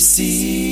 see.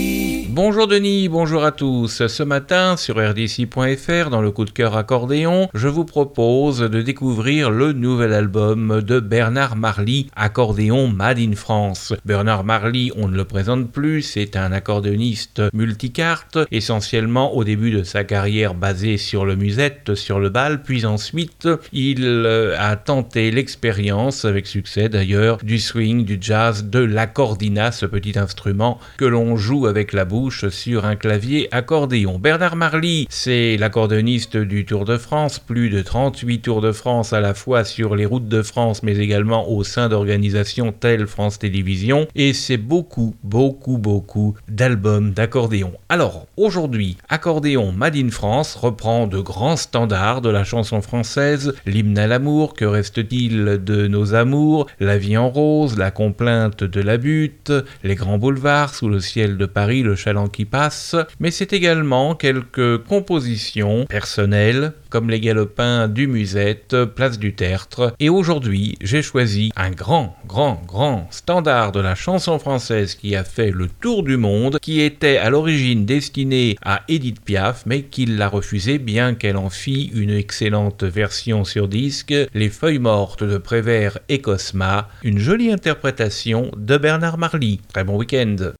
Bonjour Denis, bonjour à tous. Ce matin sur rdc.fr dans le coup de cœur accordéon, je vous propose de découvrir le nouvel album de Bernard Marly, accordéon Made in France. Bernard Marly, on ne le présente plus, c'est un accordéoniste multicarte, essentiellement au début de sa carrière basé sur le musette, sur le bal, puis ensuite il euh, a tenté l'expérience, avec succès d'ailleurs, du swing, du jazz, de l'accordina, ce petit instrument que l'on joue avec la bouche sur un clavier accordéon. Bernard Marly, c'est l'accordéoniste du Tour de France, plus de 38 Tours de France à la fois sur les routes de France, mais également au sein d'organisations telles France Télévisions, et c'est beaucoup, beaucoup, beaucoup d'albums d'accordéon. Alors, aujourd'hui, Accordéon Made in France reprend de grands standards de la chanson française, l'hymne à l'amour, que reste-t-il de nos amours, la vie en rose, la complainte de la butte, les grands boulevards sous le ciel de Paris, le qui passe, mais c'est également quelques compositions personnelles, comme les galopins du Musette, place du Tertre. Et aujourd'hui, j'ai choisi un grand, grand, grand standard de la chanson française qui a fait le tour du monde, qui était à l'origine destiné à Edith Piaf, mais qu'il l'a refusé bien qu'elle en fit une excellente version sur disque, Les Feuilles Mortes de Prévert et Cosma, une jolie interprétation de Bernard Marly. Très bon week-end.